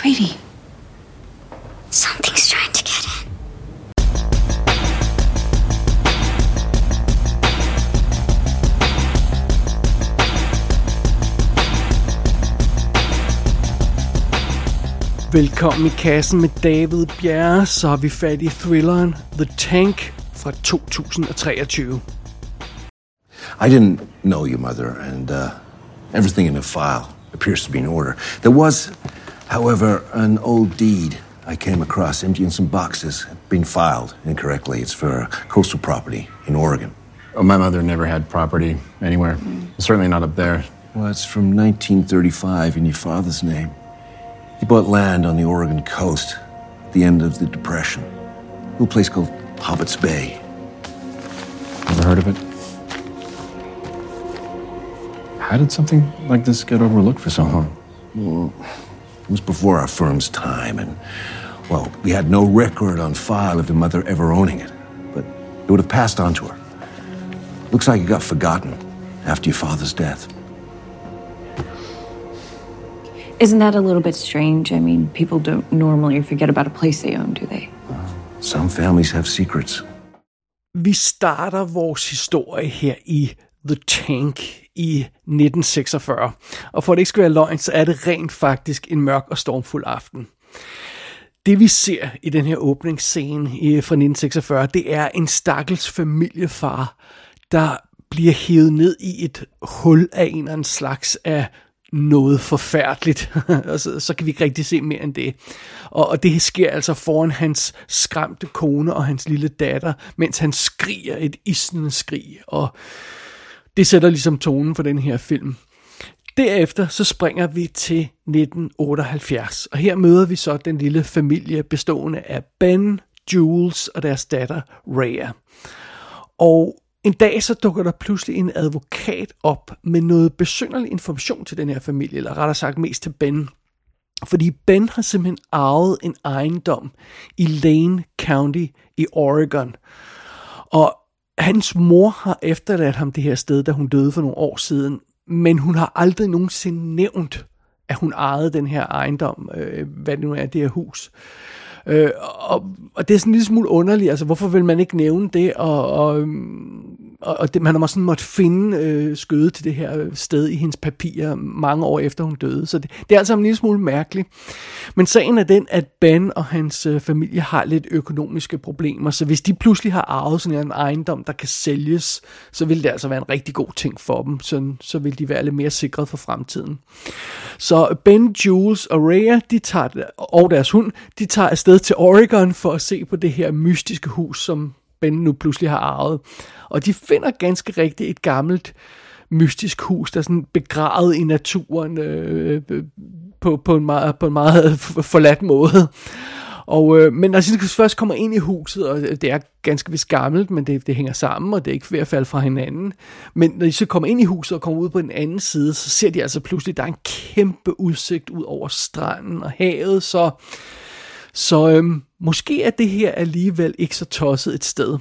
Sweetie, something's trying to get in. Velkommen i kassen med David Bjerre, så har vi fat i thrilleren The Tank fra 2023. I didn't know your mother, and uh, everything in the file appears to be in order. There was, however, an old deed I came across emptying some boxes. had been filed incorrectly. It's for coastal property in Oregon. Oh, my mother never had property anywhere. Certainly not up there. Well, it's from 1935 in your father's name. He bought land on the Oregon coast at the end of the Depression. A little place called Hobbit's Bay. Never heard of it. How did something like this get overlooked for so long? It was before our firm's time, and, well, we had no record on file of the mother ever owning it. But it would have passed on to her. Looks like it got forgotten after your father's death. Isn't that a little bit strange? I mean, people don't normally forget about a place they own, do they? Some families have secrets. Vi starter vores historie her i The Tank i 1946. Og for at det ikke skal være løgn, så er det rent faktisk en mørk og stormfuld aften. Det vi ser i den her åbningsscene i- fra 1946, det er en stakkels familiefar, der bliver hævet ned i et hul af en eller anden slags af noget forfærdeligt, og så, så kan vi ikke rigtig se mere end det. Og, og det sker altså foran hans skræmte kone og hans lille datter, mens han skriger et isnende skrig, og det sætter ligesom tonen for den her film. Derefter så springer vi til 1978, og her møder vi så den lille familie bestående af Ben, Jules og deres datter Rhea. Og en dag så dukker der pludselig en advokat op med noget besynderlig information til den her familie, eller rettere sagt mest til Ben. Fordi Ben har simpelthen arvet en ejendom i Lane County i Oregon. Og hans mor har efterladt ham det her sted, da hun døde for nogle år siden, men hun har aldrig nogensinde nævnt, at hun ejede den her ejendom, øh, hvad det nu er, det her hus. Øh, og, og det er sådan en lille smule underligt, altså hvorfor vil man ikke nævne det, og, og, øhm, og, og det, man har sådan måtte finde øh, skøde til det her sted i hendes papirer mange år efter hun døde, så det, det er altså en lille smule mærkeligt. Men sagen er den, at Ben og hans øh, familie har lidt økonomiske problemer, så hvis de pludselig har arvet sådan en ejendom, der kan sælges, så vil det altså være en rigtig god ting for dem, så, så vil de være lidt mere sikret for fremtiden. Så Ben, Jules og Rhea, de tager, og deres hund, de tager afsted til Oregon for at se på det her mystiske hus, som Ben nu pludselig har arvet. Og de finder ganske rigtigt et gammelt mystisk hus, der er sådan begravet i naturen øh, øh på, på, en meget, på en meget forladt måde. Og, øh, men når de først kommer ind i huset, og det er ganske vist gammelt, men det, det hænger sammen, og det er ikke ved at falde fra hinanden. Men når de så kommer ind i huset og kommer ud på den anden side, så ser de altså pludselig, at der er en kæmpe udsigt ud over stranden og havet, så, så øh, måske er det her alligevel ikke så tosset et sted.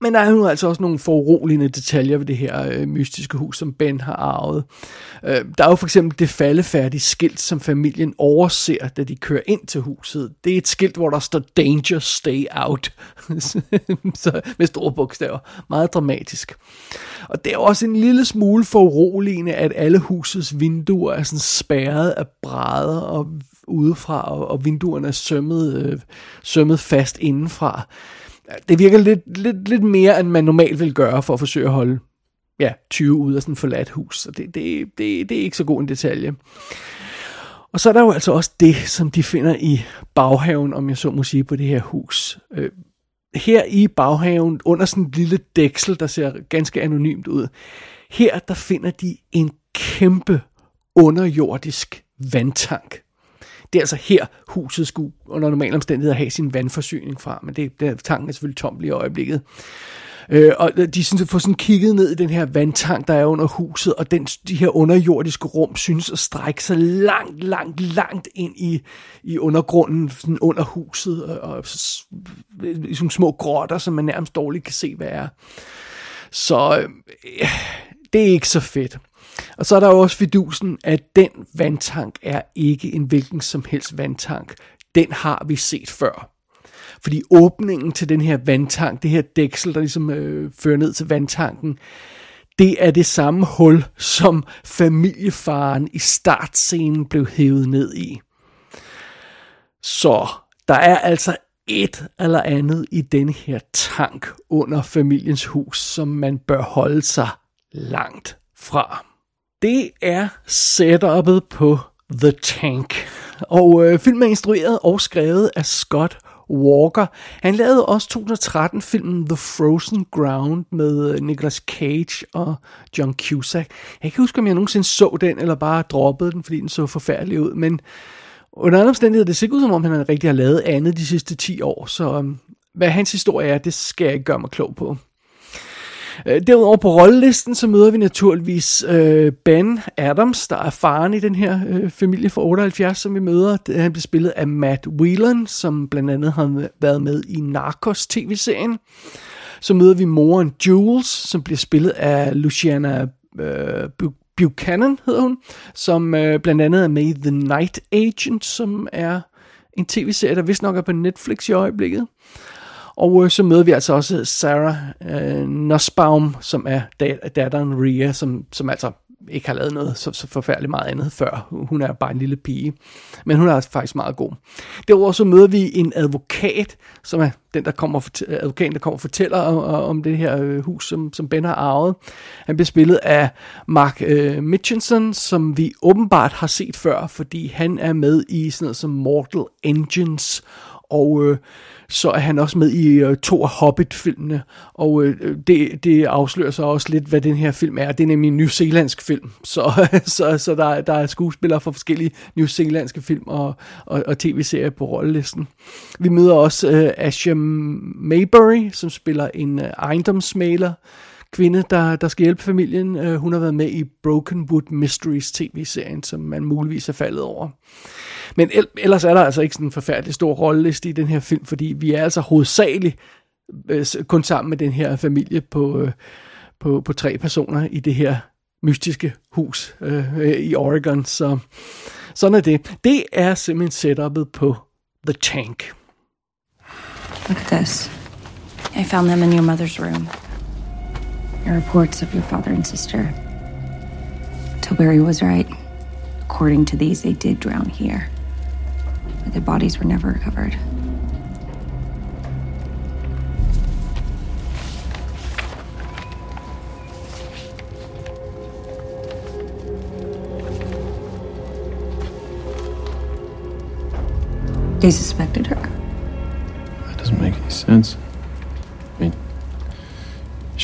Men der er jo altså også nogle foruroligende detaljer ved det her øh, mystiske hus, som Ben har arvet. Øh, der er jo for eksempel det faldefærdige skilt, som familien overser, da de kører ind til huset. Det er et skilt, hvor der står Danger, Stay Out. Så, med store bogstaver. Meget dramatisk. Og det er også en lille smule foruroligende, at alle husets vinduer er sådan spærret af brædder og udefra, og, og vinduerne er sømmet, øh, sømmet fast indenfra det virker lidt, lidt, lidt mere, end man normalt vil gøre for at forsøge at holde ja, 20 ud af sådan et forladt hus. Så det, det, det, det er ikke så god en detalje. Og så er der jo altså også det, som de finder i baghaven, om jeg så må sige, på det her hus. Øh, her i baghaven, under sådan en lille dæksel, der ser ganske anonymt ud, her der finder de en kæmpe underjordisk vandtank. Det er altså her, huset skulle under normale omstændigheder have sin vandforsyning fra, men det, det tanken er selvfølgelig tom lige i øjeblikket. Øh, og de synes, får sådan kigget ned i den her vandtank, der er under huset, og den, de her underjordiske rum synes at strække sig langt, langt, langt ind i, i undergrunden, sådan under huset, og, og s- i små grotter, som man nærmest dårligt kan se, hvad er. Så øh, det er ikke så fedt. Og så er der jo også fidusen, at den vandtank er ikke en hvilken som helst vandtank. Den har vi set før. Fordi åbningen til den her vandtank, det her dæksel, der ligesom øh, fører ned til vandtanken, det er det samme hul, som familiefaren i startscenen blev hævet ned i. Så der er altså et eller andet i den her tank under familiens hus, som man bør holde sig langt fra. Det er setupet på The Tank. Og øh, filmen er instrueret og skrevet af Scott Walker. Han lavede også 2013 filmen The Frozen Ground med øh, Nicolas Cage og John Cusack. Jeg kan ikke huske, om jeg nogensinde så den, eller bare droppede den, fordi den så forfærdelig ud, men under andre omstændigheder, det ser ud som om, han rigtig har lavet andet de sidste 10 år, så øh, hvad hans historie er, det skal jeg ikke gøre mig klog på. Øh, derudover på rollelisten, så møder vi naturligvis øh, Ben Adams, der er faren i den her øh, familie fra 78, som vi møder. Han bliver spillet af Matt Whelan, som blandt andet har været med i Narcos tv-serien. Så møder vi moren Jules, som bliver spillet af Luciana øh, Buchanan, hedder hun, som øh, blandt andet er med i The Night Agent, som er en tv-serie, der vist nok er på Netflix i øjeblikket. Og øh, så møder vi altså også Sarah øh, Nussbaum, som er datteren Ria, som, som altså ikke har lavet noget så, så forfærdeligt meget andet før. Hun er bare en lille pige. Men hun er altså faktisk meget god. Derudover så møder vi en advokat, som er den, der kommer, advokaten, der kommer og fortæller om, om det her øh, hus, som, som Ben har arvet. Han bliver spillet af Mark øh, Mitchinson, som vi åbenbart har set før, fordi han er med i sådan noget som Mortal Engines og øh, så er han også med i øh, to af Hobbit-filmene, og øh, det, det afslører så også lidt, hvad den her film er. Det er nemlig en New film, så, så, så der, der er skuespillere fra forskellige New film og, og, og tv-serier på rollelisten. Vi møder også øh, Asha Maybury, som spiller en øh, ejendomsmaler, kvinde, der, der skal hjælpe familien. Øh, hun har været med i Brokenwood Mysteries tv-serien, som man muligvis er faldet over. Men ellers er der altså ikke sådan en forfærdelig stor rolleliste i den her film, fordi vi er altså hovedsageligt øh, kun sammen med den her familie på, øh, på, på tre personer i det her mystiske hus øh, øh, i Oregon. Så sådan er det. Det er simpelthen setupet på The Tank. Look at this. I found them in your mother's room. Your reports of your father and sister. Tilbury was right. According to these, they did drown here. But their bodies were never recovered. They suspected her. That doesn't make any sense.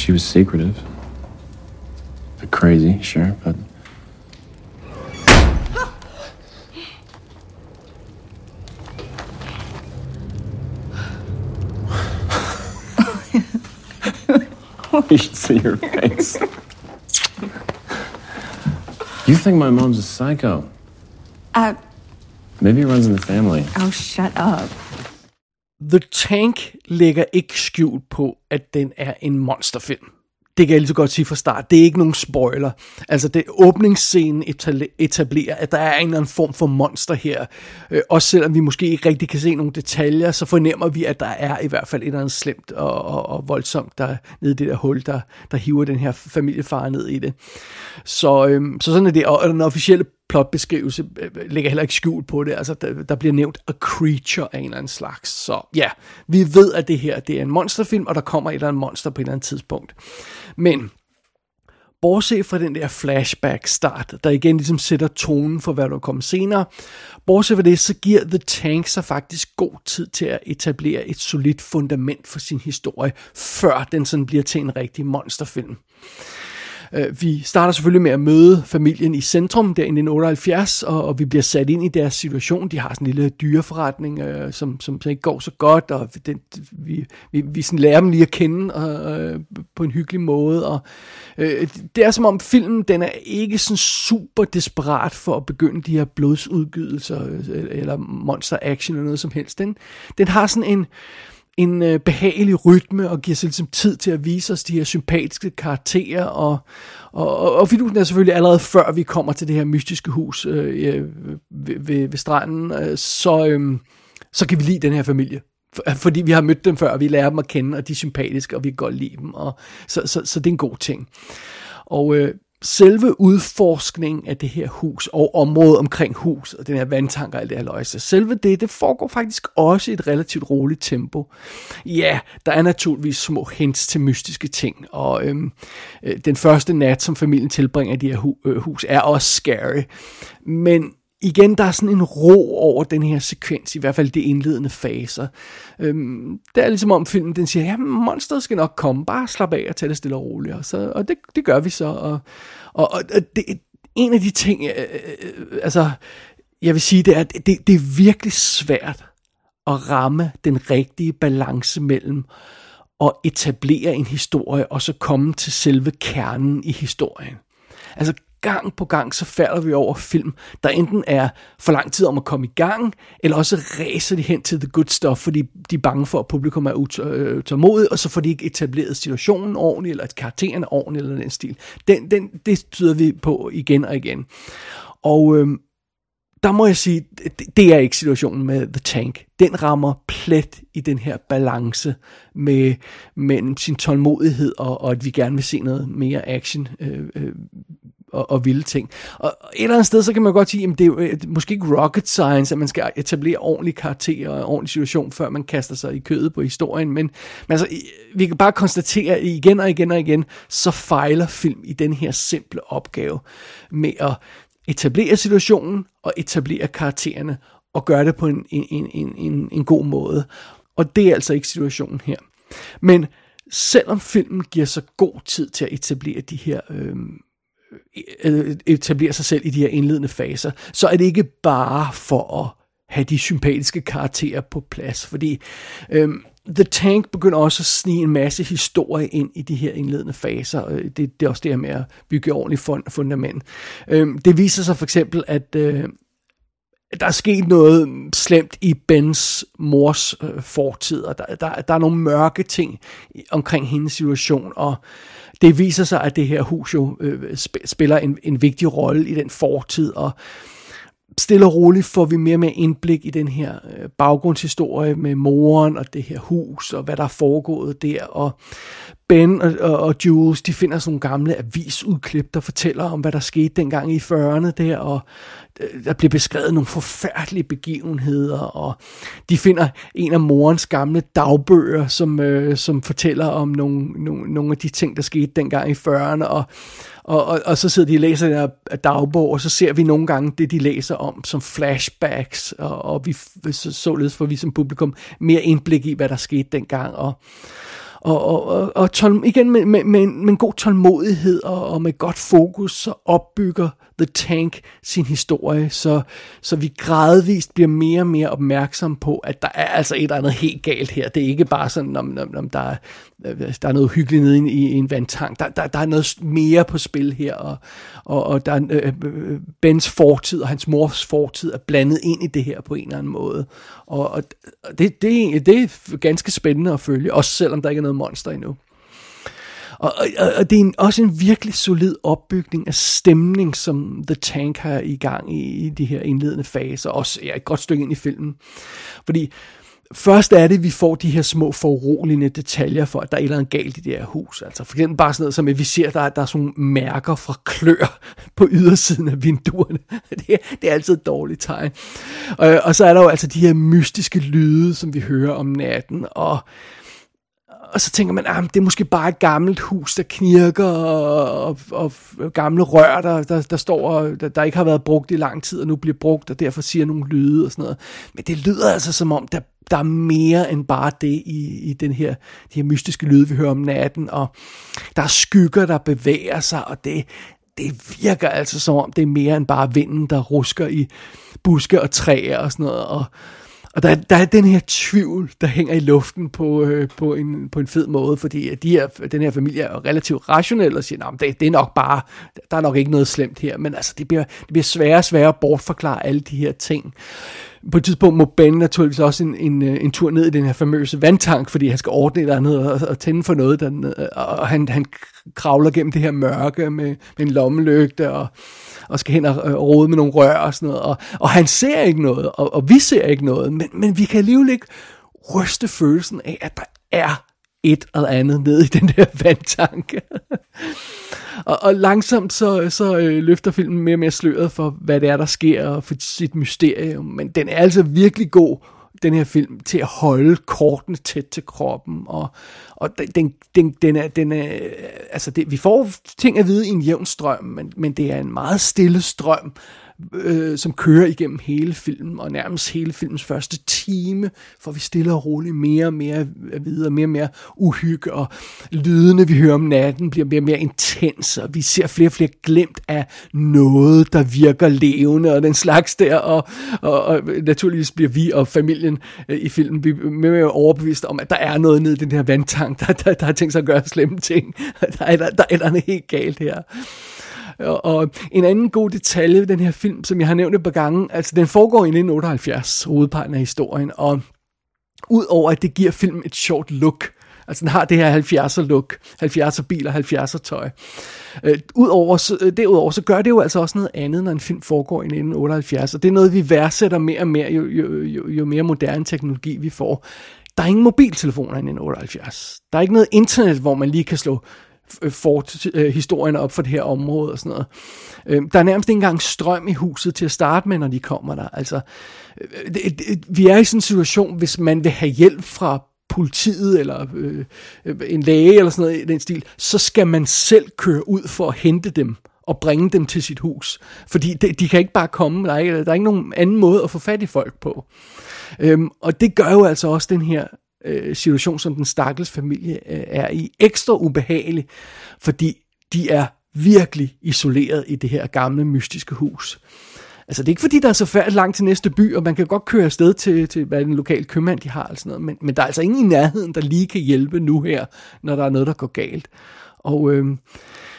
I mean, she was secretive. But crazy, sure, but you should see your face. you think my mom's a psycho? Uh, Maybe it runs in the family. oh, shut up. The Tank lægger ikke skjult på, at den er en monsterfilm. det kan jeg lige så godt sige fra start, det er ikke nogen spoiler. Altså, det åbningsscenen etablerer, at der er en eller anden form for monster her. Øh, også selvom vi måske ikke rigtig kan se nogle detaljer, så fornemmer vi, at der er i hvert fald et eller andet slemt og, og, og voldsomt der nede i det der hul, der, der hiver den her familiefar ned i det. Så, øhm, så sådan er det. Og den officielle plotbeskrivelse øh, øh, lægger heller ikke skjul på det. Altså, der, der bliver nævnt a creature af en eller anden slags. Så ja, vi ved, at det her det er en monsterfilm, og der kommer et eller andet monster på et eller andet tidspunkt. Men bortset fra den der flashback-start, der igen ligesom sætter tonen for, hvad der kommer senere, bortset fra det, så giver The Tank sig faktisk god tid til at etablere et solidt fundament for sin historie, før den sådan bliver til en rigtig monsterfilm. Øh, vi starter selvfølgelig med at møde familien i centrum der i 1978, og, og vi bliver sat ind i deres situation. De har sådan en lille dyreforretning, øh, som, som, som ikke går så godt, og den, vi, vi, vi sådan lærer dem lige at kende øh, på en hyggelig måde. Og, øh, det er som om filmen den er ikke sådan super desperat for at begynde de her blodsudgydelser, øh, eller monster action eller noget som helst. Den, den har sådan en en øh, behagelig rytme og giver sig ligesom tid til at vise os de her sympatiske karakterer. Og, og, og, og fidusen er selvfølgelig allerede før vi kommer til det her mystiske hus øh, ved, ved, ved stranden, øh, så, øh, så kan vi lide den her familie. Øh, fordi vi har mødt dem før, og vi lærer dem at kende, og de er sympatiske, og vi kan godt lide dem. Og, så, så, så det er en god ting. Og øh, selve udforskningen af det her hus og området omkring huset og den her vandtanker og alt det her løjse, selve det, det foregår faktisk også i et relativt roligt tempo. Ja, der er naturligvis små hints til mystiske ting, og øhm, øh, den første nat, som familien tilbringer i det her hu- øh, hus, er også scary. Men igen, der er sådan en ro over den her sekvens, i hvert fald de indledende faser. Øhm, det er ligesom om filmen, den siger, ja, monsteret skal nok komme, bare slap af og tag det stille og roligt. Og, så, og det, det gør vi så. Og, og, og det, en af de ting, øh, øh, altså, jeg vil sige, det er, det, det er virkelig svært at ramme den rigtige balance mellem at etablere en historie, og så komme til selve kernen i historien. Altså gang på gang, så falder vi over film, der enten er for lang tid om at komme i gang, eller også ræser de hen til the good stuff, fordi de er bange for, at publikum er øh, utålmodigt, og så får de ikke etableret situationen ordentligt, eller at karaktererne ordentligt, eller den stil. Den, den, det tyder vi på igen og igen. Og øhm, der må jeg sige, det, det er ikke situationen med The Tank. Den rammer plet i den her balance med, mellem sin tålmodighed og, og at vi gerne vil se noget mere action øh, øh, og, og vilde ting. Og et eller andet sted, så kan man godt sige, at det er jo øh, måske ikke rocket science, at man skal etablere ordentlig karakter og ordentlig situation, før man kaster sig i kødet på historien, men, men altså, vi kan bare konstatere, at igen og igen og igen, så fejler film i den her simple opgave med at etablere situationen og etablere karaktererne og gøre det på en, en, en, en, en god måde. Og det er altså ikke situationen her. Men selvom filmen giver sig god tid til at etablere de her Øh, Øh, øh, etablere sig selv i de her indledende faser, så er det ikke bare for at have de sympatiske karakterer på plads, fordi øhm, The Tank begynder også at snige en masse historie ind i de her indledende faser. Det, det er også det her med at bygge ordentligt fundament. Øhm, det viser sig for eksempel, at øh, der er sket noget slemt i Bens mors øh, fortid, og der, der, der er nogle mørke ting omkring hendes situation, og det viser sig, at det her hus jo øh, spiller en, en vigtig rolle i den fortid, og stille og roligt får vi mere med indblik i den her øh, baggrundshistorie med moren og det her hus, og hvad der er foregået der, og Ben og, og, og Jules, de finder sådan nogle gamle avisudklip, der fortæller om, hvad der skete dengang i 40'erne der, og Øh, der bliver beskrevet nogle forfærdelige begivenheder, og de finder en af morens gamle dagbøger, som, øh, som fortæller om nogle, nogle, nogle af de ting, der skete dengang i 40'erne, og, og, og, og så sidder de og læser den her dagbog, og så ser vi nogle gange det, de læser om som flashbacks, og, og vi således får vi som publikum mere indblik i, hvad der skete dengang, og og, og, og, og tål, igen med, med, med, en, med en god tålmodighed og, og med godt fokus, så opbygger The Tank sin historie, så, så vi gradvist bliver mere og mere opmærksom på, at der er altså et eller andet helt galt her. Det er ikke bare sådan, om, om, om der, er, der er noget hyggeligt nede i, i en vandtank. Der, der, der er noget mere på spil her, og, og, og der er, øh, øh, Bens fortid og hans mors fortid er blandet ind i det her på en eller anden måde. Og, og det, det, det er ganske spændende at følge, også selvom der ikke er noget monster endnu. Og, og, og det er en, også en virkelig solid opbygning af stemning, som The Tank har i gang i, i de her indledende faser, også ja, et godt stykke ind i filmen. Fordi først er det, at vi får de her små foruroligende detaljer for, at der er et eller andet galt i det her hus. Altså for eksempel bare sådan noget som, at vi ser, at der, der er sådan nogle mærker fra klør på ydersiden af vinduerne. Det er, det er altid et dårligt tegn. Og, og så er der jo altså de her mystiske lyde, som vi hører om natten, og og så tænker man, ah, at det er måske bare et gammelt hus, der knirker, og, og, og gamle rør, der, der, der står, der, der ikke har været brugt i lang tid, og nu bliver brugt, og derfor siger nogle lyde og sådan noget. Men det lyder altså som om, der, der er mere end bare det i, i den her, de her mystiske lyde, vi hører om natten, og der er skygger, der bevæger sig, og det, det virker altså som om, det er mere end bare vinden, der rusker i buske og træer og sådan noget, og og der, der er den her tvivl, der hænger i luften på, øh, på, en, på en fed måde, fordi de her, den her familie er relativt rationel og siger, at det, det er nok bare, der er nok ikke noget slemt her, men altså, det bliver, det bliver sværere og sværere at bortforklare alle de her ting. på et tidspunkt må Ben naturligvis også en, en, øh, en tur ned i den her famøse vandtank, fordi han skal ordne et eller andet og, og tænde for noget, dernede, og han, han kravler gennem det her mørke med, med en lommelygte og, og skal hen øh, og rode med nogle rør og sådan noget, og, og han ser ikke noget, og, og vi ser ikke noget, men, men vi kan alligevel ikke ryste følelsen af, at der er et eller andet ned i den der vandtank. og, og langsomt så, så øh, løfter filmen mere og mere sløret for, hvad det er, der sker, og for sit mysterium. Men den er altså virkelig god, den her film, til at holde kortene tæt til kroppen. Og, og den, den, den er, den er, altså det, vi får ting at vide i en jævn strøm, men, men det er en meget stille strøm, øh, som kører igennem hele filmen, og nærmest hele filmens første time, får vi stille og roligt mere og mere videre, mere og mere uhygge, og lydene, vi hører om natten, bliver mere og mere intense, og vi ser flere og flere glemt af noget, der virker levende, og den slags der, og, og, og naturligvis bliver vi og familien øh, i filmen mere og mere overbevist om, at der er noget nede i den her vandtank, der, der, der har tænkt sig at gøre slemme ting. Der er, der, der er noget helt galt her. Og, og en anden god detalje ved den her film, som jeg har nævnt et par gange, altså den foregår i 1978, hovedparten af historien, og udover at det giver filmen et sjovt look, Altså den har det her 70'er look, 70'er biler, 70'er tøj. Øh, udover, så, øh, derudover så gør det jo altså også noget andet, når en film foregår i 1978, og det er noget, vi værdsætter mere og mere, jo, jo, jo, jo mere moderne teknologi vi får. Der er ingen mobiltelefoner i 1978. Der er ikke noget internet, hvor man lige kan slå Øh, for øh, historien op for det her område og sådan noget. Øh, der er nærmest ikke engang strøm i huset til at starte med, når de kommer der. Altså, øh, det, det, vi er i sådan en situation, hvis man vil have hjælp fra politiet eller øh, øh, en læge eller sådan noget i den stil, så skal man selv køre ud for at hente dem og bringe dem til sit hus. Fordi de, de kan ikke bare komme, der er ikke, der er ikke nogen anden måde at få fat i folk på. Øhm, og det gør jo altså også den her øh, situation, som den stakkels familie øh, er i, ekstra ubehagelig, fordi de er virkelig isoleret i det her gamle, mystiske hus. Altså det er ikke fordi, der er så færdigt langt til næste by, og man kan godt køre afsted til, til hvad den lokale købmand de har, eller sådan noget, men, men der er altså ingen i nærheden, der lige kan hjælpe nu her, når der er noget, der går galt. Og øh,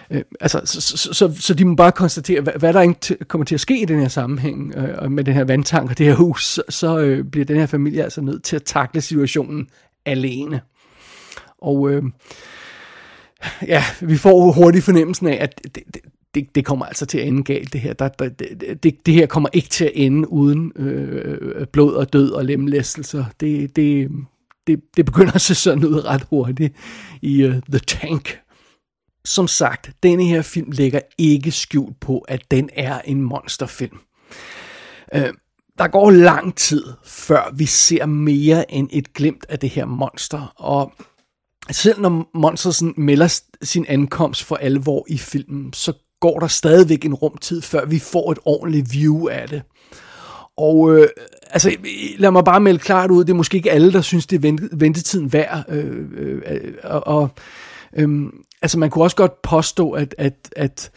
øh, altså, så, så, så, så de må bare konstatere, hvad, hvad der ikke kommer til at ske i den her sammenhæng, øh, med den her vandtank og det her hus, så, så øh, bliver den her familie altså nødt til at takle situationen alene. Og øh, ja, vi får hurtigt fornemmelsen af, at det, det, det, det kommer altså til at ende galt, det her. Der, der, det, det, det her kommer ikke til at ende uden øh, blod og død og lemlæstelser. Det, det, det, det begynder at se sådan ud ret hurtigt i uh, The Tank. Som sagt, denne her film lægger ikke skjult på, at den er en monsterfilm. Øh, der går lang tid, før vi ser mere end et glimt af det her monster, og selv når monsteret melder sin ankomst for alvor i filmen, så går der stadigvæk en rumtid, før vi får et ordentligt view af det. Og øh, altså, lad mig bare melde klart ud, det er måske ikke alle, der synes, det er ventetiden værd. Øh, øh, øh og øh, altså, man kunne også godt påstå, at, at, at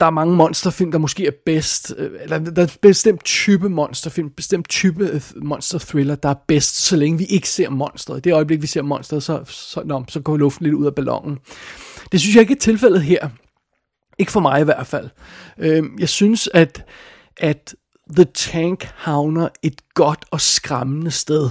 der er mange monsterfilm, der måske er bedst, øh, eller der er bestemt type monsterfilm, bestemt type øh, monster thriller, der er bedst, så længe vi ikke ser monstret. I det øjeblik, vi ser monstret, så, så, nå, så går luften lidt ud af ballonen. Det synes jeg ikke er tilfældet her. Ikke for mig i hvert fald. Øhm, jeg synes, at, at The Tank havner et godt og skræmmende sted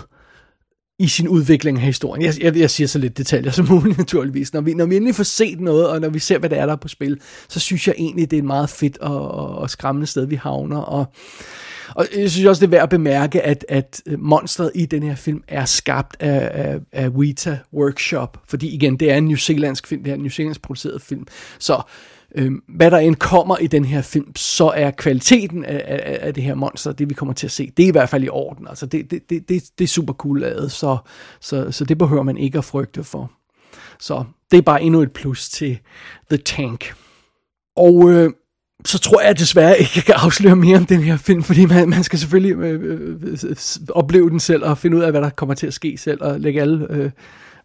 i sin udvikling af historien. Jeg, jeg, jeg siger så lidt detaljer som muligt naturligvis. Når vi, når vi endelig får set noget, og når vi ser, hvad der er, der på spil, så synes jeg egentlig, det er et meget fedt og, og, og skræmmende sted, vi havner. Og, og jeg synes også, det er værd at bemærke, at, at monstret i den her film er skabt af, af, af Weta Workshop. Fordi igen, det er en New Zealandsk film, det er en New Zealandsk produceret film. Så øh, hvad der end kommer i den her film, så er kvaliteten af, af, af det her monster, det vi kommer til at se, det er i hvert fald i orden. Altså det, det, det, det, det er super cool lavet, så, så, så det behøver man ikke at frygte for. Så det er bare endnu et plus til The Tank. Og øh, så tror jeg desværre ikke, jeg kan afsløre mere om den her film, fordi man, man skal selvfølgelig øh, øh, øh opleve den selv og finde ud af, hvad der kommer til at ske selv, og lægge alle øh,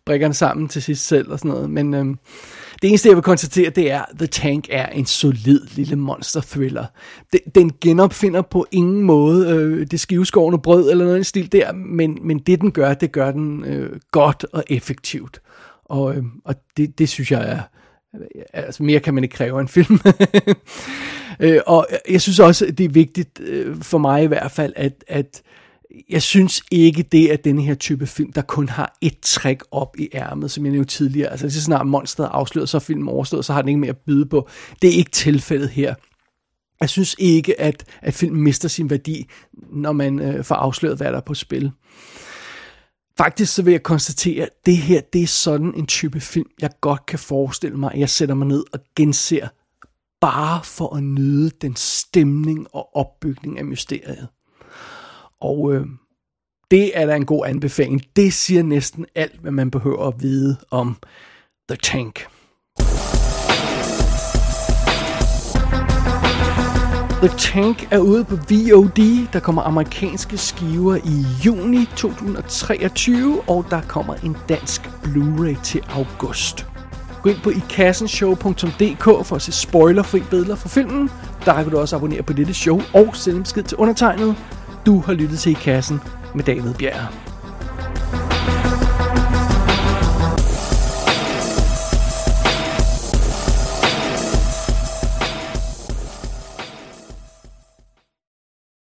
brikkerne sammen til sidst selv og sådan noget. Men øh, det eneste, jeg vil konstatere, det er, at The Tank er en solid lille monster-thriller. Den, den genopfinder på ingen måde øh, det skiveskårende brød eller noget i stil der, men, men det den gør, det gør den øh, godt og effektivt. Og, øh, og det, det synes jeg er, øh, altså mere kan man ikke kræve en film. Øh, og jeg synes også, det er vigtigt øh, for mig i hvert fald, at, at jeg synes ikke, det er denne her type film, der kun har et trick op i ærmet, som jeg nævnte tidligere. Altså, så snart monsteret afslører, afsløret, så er filmen overstået, så har den ikke mere at byde på. Det er ikke tilfældet her. Jeg synes ikke, at, at filmen mister sin værdi, når man øh, får afsløret, hvad der er på spil. Faktisk så vil jeg konstatere, at det her, det er sådan en type film, jeg godt kan forestille mig, at jeg sætter mig ned og genser, bare for at nyde den stemning og opbygning af mysteriet. Og øh, det er da en god anbefaling. Det siger næsten alt, hvad man behøver at vide om The Tank. The Tank er ude på VOD. Der kommer amerikanske skiver i juni 2023, og der kommer en dansk Blu-ray til august. Gå ind på ikassenshow.dk for at se spoilerfri billeder fra filmen. Der kan du også abonnere på dette show og sende en besked til undertegnet. Du har lyttet til I Kassen med David Bjerg.